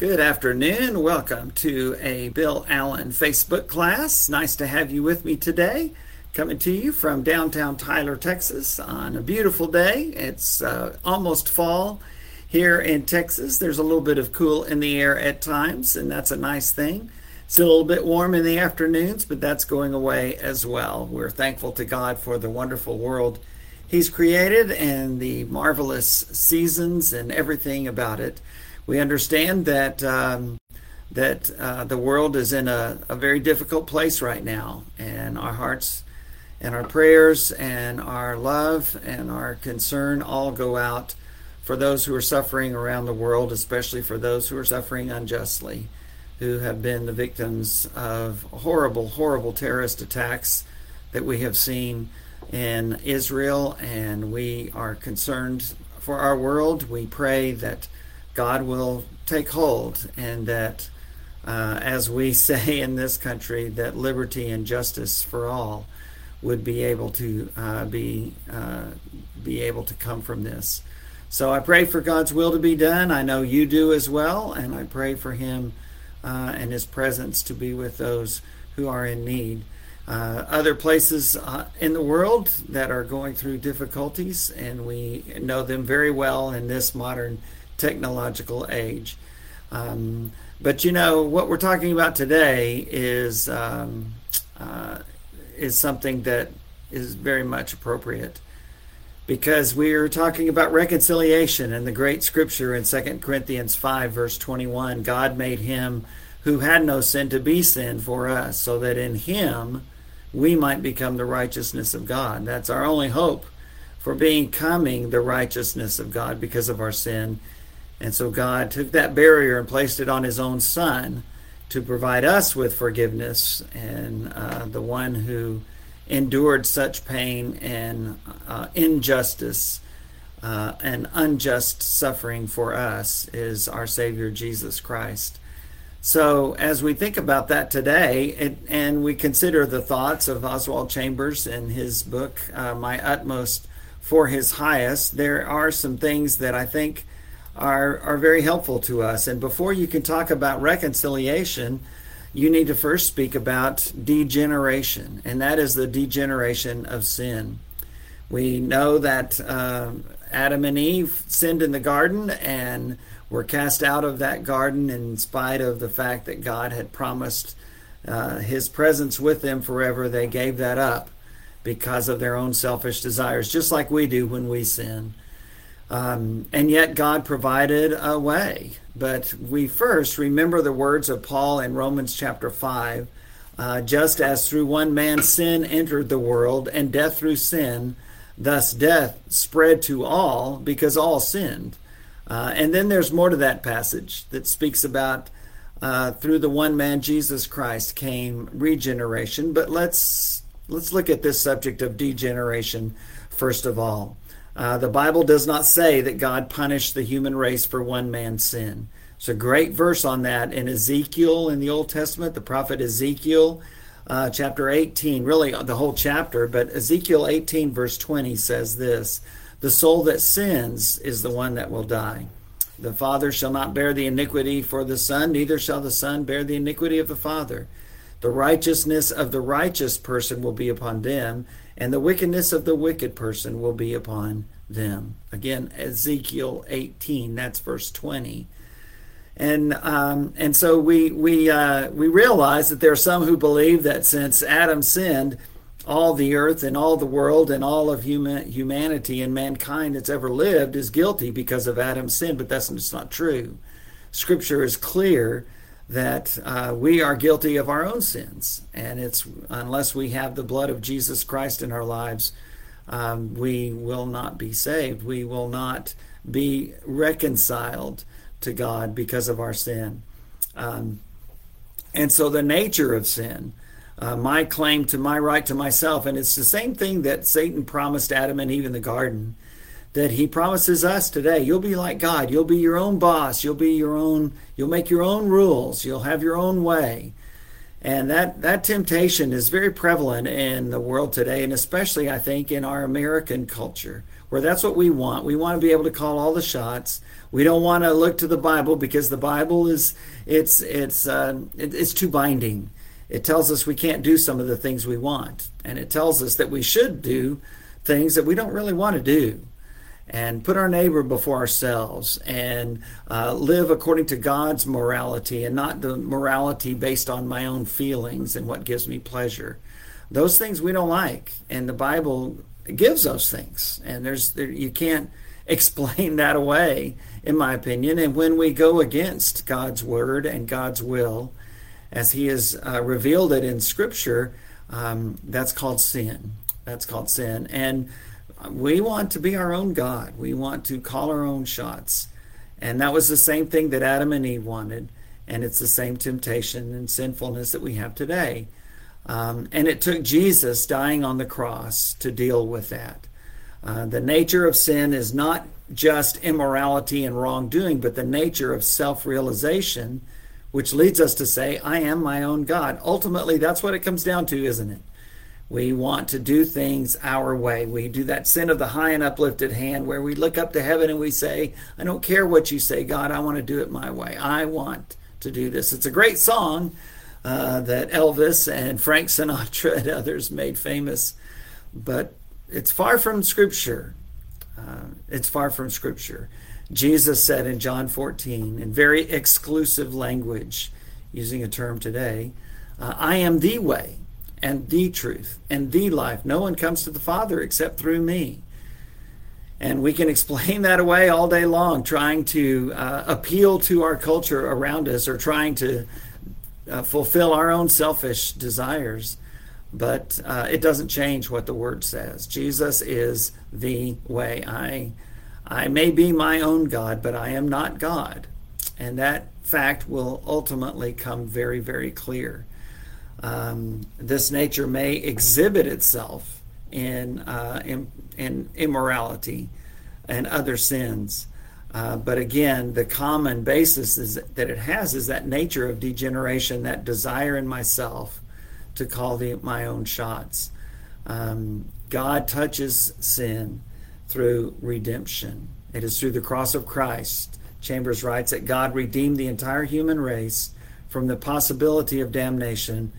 Good afternoon. Welcome to a Bill Allen Facebook class. Nice to have you with me today. Coming to you from downtown Tyler, Texas on a beautiful day. It's uh, almost fall here in Texas. There's a little bit of cool in the air at times, and that's a nice thing. It's a little bit warm in the afternoons, but that's going away as well. We're thankful to God for the wonderful world He's created and the marvelous seasons and everything about it we understand that um, that uh, the world is in a, a, very difficult place right now, and our hearts and our prayers and our love and our concern all go out for those who are suffering around the world, especially for those who are suffering unjustly, who have been the victims of horrible, horrible terrorist attacks that we have seen in Israel, and we are concerned for our world. We pray that God will take hold, and that, uh, as we say in this country, that liberty and justice for all would be able to uh, be uh, be able to come from this. So I pray for God's will to be done. I know you do as well, and I pray for Him uh, and His presence to be with those who are in need. Uh, other places uh, in the world that are going through difficulties, and we know them very well in this modern technological age. Um, but you know what we're talking about today is um, uh, is something that is very much appropriate because we are talking about reconciliation and the great scripture in 2 Corinthians 5 verse 21 God made him who had no sin to be sin for us so that in him we might become the righteousness of God. That's our only hope for becoming the righteousness of God because of our sin and so God took that barrier and placed it on his own son to provide us with forgiveness. And uh, the one who endured such pain and uh, injustice uh, and unjust suffering for us is our Savior Jesus Christ. So, as we think about that today, it, and we consider the thoughts of Oswald Chambers in his book, uh, My Utmost for His Highest, there are some things that I think are, are very helpful to us. And before you can talk about reconciliation, you need to first speak about degeneration, and that is the degeneration of sin. We know that uh, Adam and Eve sinned in the garden and were cast out of that garden in spite of the fact that God had promised uh, his presence with them forever. They gave that up because of their own selfish desires, just like we do when we sin. Um, and yet God provided a way. But we first remember the words of Paul in Romans chapter 5 uh, just as through one man sin entered the world, and death through sin, thus death spread to all because all sinned. Uh, and then there's more to that passage that speaks about uh, through the one man Jesus Christ came regeneration. But let's let's look at this subject of degeneration first of all. Uh, the Bible does not say that God punished the human race for one man's sin. It's a great verse on that in Ezekiel in the Old Testament, the prophet Ezekiel, uh, chapter 18, really the whole chapter, but Ezekiel 18, verse 20 says this The soul that sins is the one that will die. The Father shall not bear the iniquity for the Son, neither shall the Son bear the iniquity of the Father. The righteousness of the righteous person will be upon them, and the wickedness of the wicked person will be upon them. Again, Ezekiel 18, that's verse 20. And um, and so we we uh, we realize that there are some who believe that since Adam sinned, all the earth and all the world and all of human humanity and mankind that's ever lived is guilty because of Adam's sin. But that's just not true. Scripture is clear that uh, we are guilty of our own sins, and it's unless we have the blood of Jesus Christ in our lives, um, we will not be saved. We will not be reconciled to God because of our sin. Um, and so, the nature of sin, uh, my claim to my right to myself, and it's the same thing that Satan promised Adam and Eve in the garden that he promises us today. You'll be like God. You'll be your own boss. You'll be your own, you'll make your own rules. You'll have your own way. And that, that temptation is very prevalent in the world today, and especially, I think, in our American culture. where that's what we want. We want to be able to call all the shots. We don't want to look to the Bible because the Bible is it's it's uh, it's too binding. It tells us we can't do some of the things we want, and it tells us that we should do things that we don't really want to do and put our neighbor before ourselves and uh, live according to God's morality and not the morality based on my own feelings and what gives me pleasure. Those things we don't like, and the Bible gives those things, and there's there, you can't explain that away, in my opinion. And when we go against God's word and God's will, as He has uh, revealed it in Scripture, um, that's called sin. That's called sin, and we want to be our own God. We want to call our own shots. And that was the same thing that Adam and Eve wanted. And it's the same temptation and sinfulness that we have today. Um, and it took Jesus dying on the cross to deal with that. Uh, the nature of sin is not just immorality and wrongdoing, but the nature of self realization, which leads us to say, I am my own God. Ultimately, that's what it comes down to, isn't it? We want to do things our way. We do that sin of the high and uplifted hand where we look up to heaven and we say, I don't care what you say, God, I want to do it my way. I want to do this. It's a great song uh, that Elvis and Frank Sinatra and others made famous, but it's far from Scripture. Uh, it's far from Scripture. Jesus said in John 14, in very exclusive language, using a term today, uh, I am the way and the truth and the life. No one comes to the Father except through me. And we can explain that away all day long, trying to uh, appeal to our culture around us or trying to uh, fulfill our own selfish desires. But uh, it doesn't change what the word says. Jesus is the way. I, I may be my own God, but I am not God. And that fact will ultimately come very, very clear um, this nature may exhibit itself in, uh, in, in, immorality and other sins. Uh, but again, the common basis is that it has is that nature of degeneration, that desire in myself to call the, my own shots. Um, God touches sin through redemption. It is through the cross of Christ. Chambers writes that God redeemed the entire human race from the possibility of damnation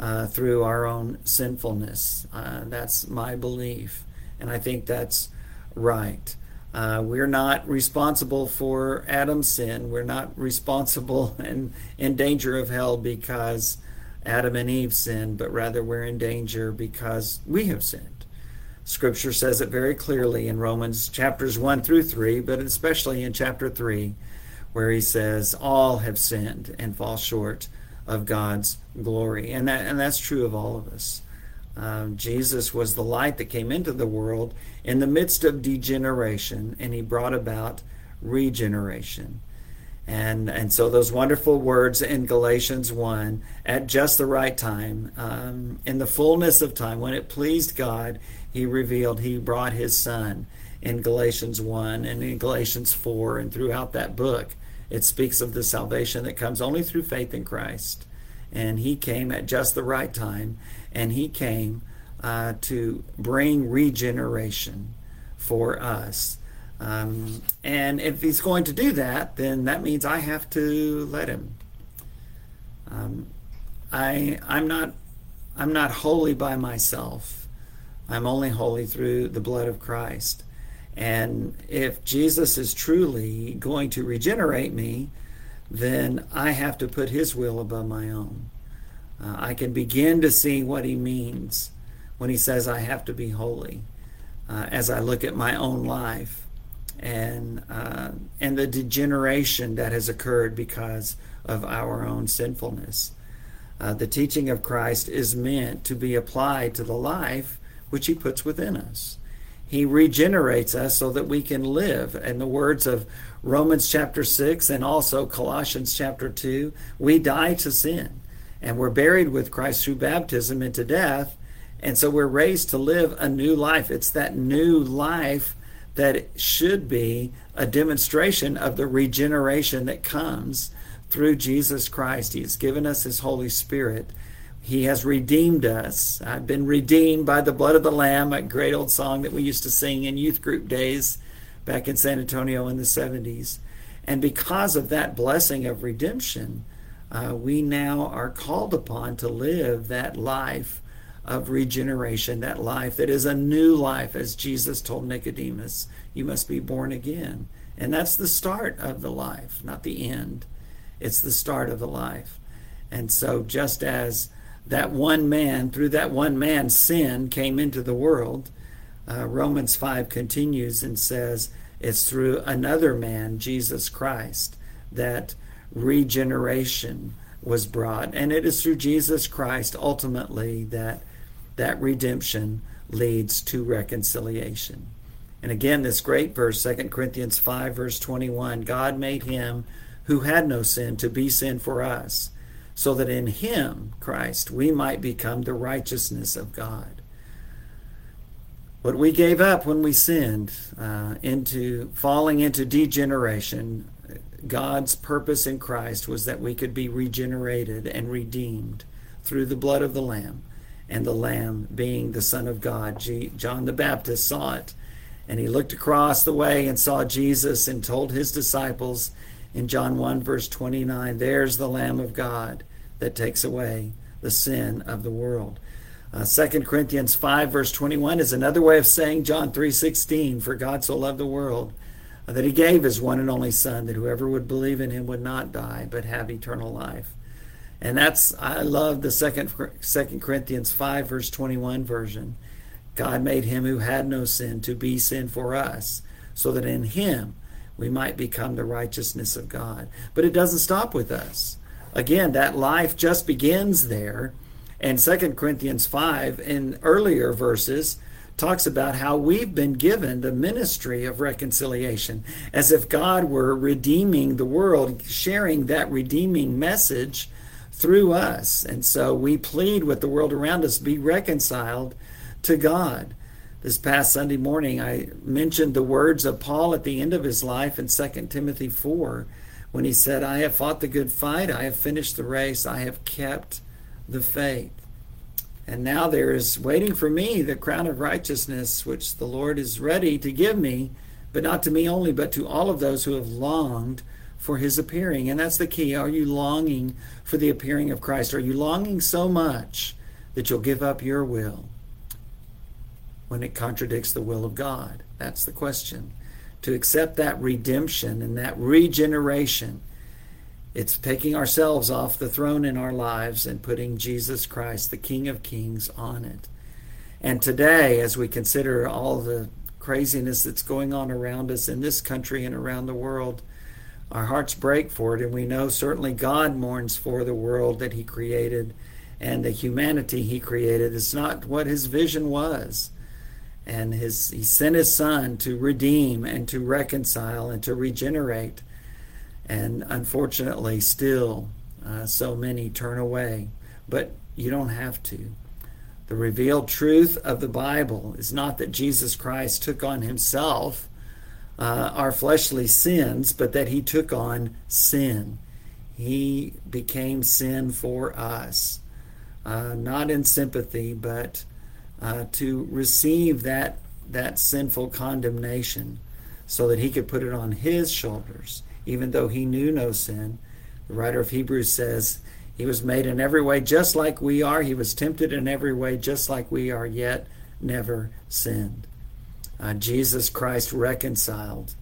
uh, through our own sinfulness. Uh, that's my belief, and I think that's right. Uh, we're not responsible for Adam's sin. We're not responsible and in danger of hell because Adam and Eve sinned, but rather we're in danger because we have sinned. Scripture says it very clearly in Romans chapters 1 through 3, but especially in chapter 3, where he says, All have sinned and fall short of God's glory. And that and that's true of all of us. Um, Jesus was the light that came into the world in the midst of degeneration, and he brought about regeneration. And, and so those wonderful words in Galatians 1 at just the right time, um, in the fullness of time, when it pleased God, he revealed, he brought his son in Galatians 1 and in Galatians 4 and throughout that book. It speaks of the salvation that comes only through faith in Christ. And he came at just the right time, and he came uh, to bring regeneration for us. Um, and if he's going to do that, then that means I have to let him. Um, I I'm not I'm not holy by myself. I'm only holy through the blood of Christ. And if Jesus is truly going to regenerate me, then I have to put his will above my own. Uh, I can begin to see what he means when he says I have to be holy uh, as I look at my own life and uh, and the degeneration that has occurred because of our own sinfulness. Uh, the teaching of Christ is meant to be applied to the life which he puts within us. He regenerates us so that we can live. In the words of Romans chapter 6 and also Colossians chapter 2, we die to sin and we're buried with Christ through baptism into death. And so we're raised to live a new life. It's that new life that should be a demonstration of the regeneration that comes through Jesus Christ. He's given us His Holy Spirit he has redeemed us. I've been redeemed by the blood of the Lamb, a great old song that we used to sing in youth group days back in San Antonio in the 70s. And because of that blessing of redemption, uh, we now are called upon to live that life of regeneration, that life that is a new life, as Jesus told Nicodemus, you must be born again. And that's the start of the life, not the end. It's the start of the life. And so, just as that one man, through that one man, sin came into the world, uh, Romans 5 continues and says, it's through another man, Jesus Christ, that regeneration was brought. And it is through Jesus Christ ultimately that that redemption leads to reconciliation. And again, this great verse, 2 Corinthians 5, verse 21 God made him who had no sin to be sin for us, so that in him, Christ, we might become the righteousness of God. What we gave up when we sinned, uh, into falling into degeneration, God's purpose in Christ was that we could be regenerated and redeemed through the blood of the Lamb, and the Lamb being the Son of God. John the Baptist saw it, and he looked across the way and saw Jesus and told his disciples in John 1, verse 29, There's the Lamb of God that takes away the sin of the world. Uh, 2 Corinthians 5, verse 21 is another way of saying John 3.16, For God so loved the world uh, that he gave his one and only Son, that whoever would believe in him would not die, but have eternal life. And that's, I love the second, second Corinthians 5, verse 21 version. God made him who had no sin to be sin for us, so that in him we might become the righteousness of God. But it doesn't stop with us. Again, that life just begins there. And 2 Corinthians 5, in earlier verses, talks about how we've been given the ministry of reconciliation, as if God were redeeming the world, sharing that redeeming message through us. And so we plead with the world around us be reconciled to God. This past Sunday morning, I mentioned the words of Paul at the end of his life in 2 Timothy 4 when he said, I have fought the good fight, I have finished the race, I have kept the faith. And now there is waiting for me the crown of righteousness, which the Lord is ready to give me, but not to me only, but to all of those who have longed for his appearing. And that's the key. Are you longing for the appearing of Christ? Are you longing so much that you'll give up your will when it contradicts the will of God? That's the question. To accept that redemption and that regeneration it's taking ourselves off the throne in our lives and putting Jesus Christ, the King of Kings, on it. And today, as we consider all the craziness that's going on around us in this country and around the world, our hearts break for it. And we know certainly God mourns for the world that He created and the humanity He created. It's not what His vision was. And his, He sent His Son to redeem and to reconcile and to regenerate and unfortunately, still uh, so many turn away. But you don't have to. The revealed truth of the Bible is not that Jesus Christ took on himself uh, our fleshly sins, but that he took on sin. He became sin for us, uh, not in sympathy, but uh, to receive that, that sinful condemnation so that he could put it on his shoulders even though he knew no sin. The writer of Hebrews says, He was made in every way just like we are. He was tempted in every way just like we are, yet never sinned. Uh, Jesus Christ reconciled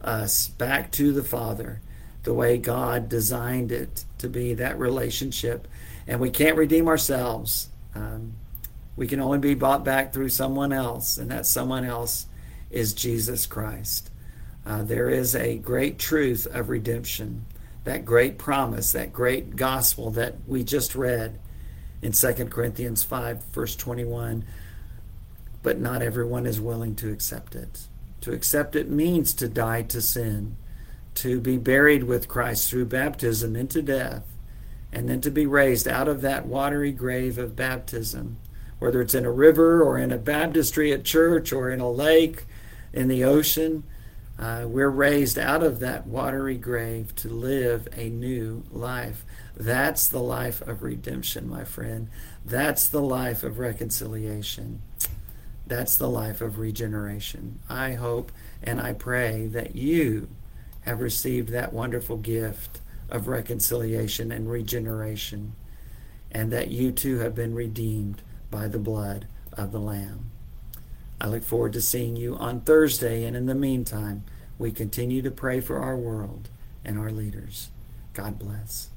us back to the Father the way God designed it to be that relationship. And we can't redeem ourselves. Um, we can only be bought back through someone else, and that someone else is Jesus Christ. Uh, there is a great truth of redemption, that great promise, that great gospel that we just read in 2 Corinthians 5, verse 21. But not everyone is willing to accept it. To accept it means to die to sin, to be buried with Christ through baptism into death, and then to be raised out of that watery grave of baptism, whether it's in a river or in a baptistry at church or in a lake, in the ocean Uh, we're raised out of that watery grave to live a new life. That's the life of redemption, my friend. That's the life of reconciliation. That's the life of regeneration. I hope and I pray that you have received that wonderful gift of reconciliation and regeneration, and that you too have been redeemed by the blood of the Lamb. I look forward to seeing you on Thursday, and in the meantime, we continue to pray for our world and our leaders. God bless.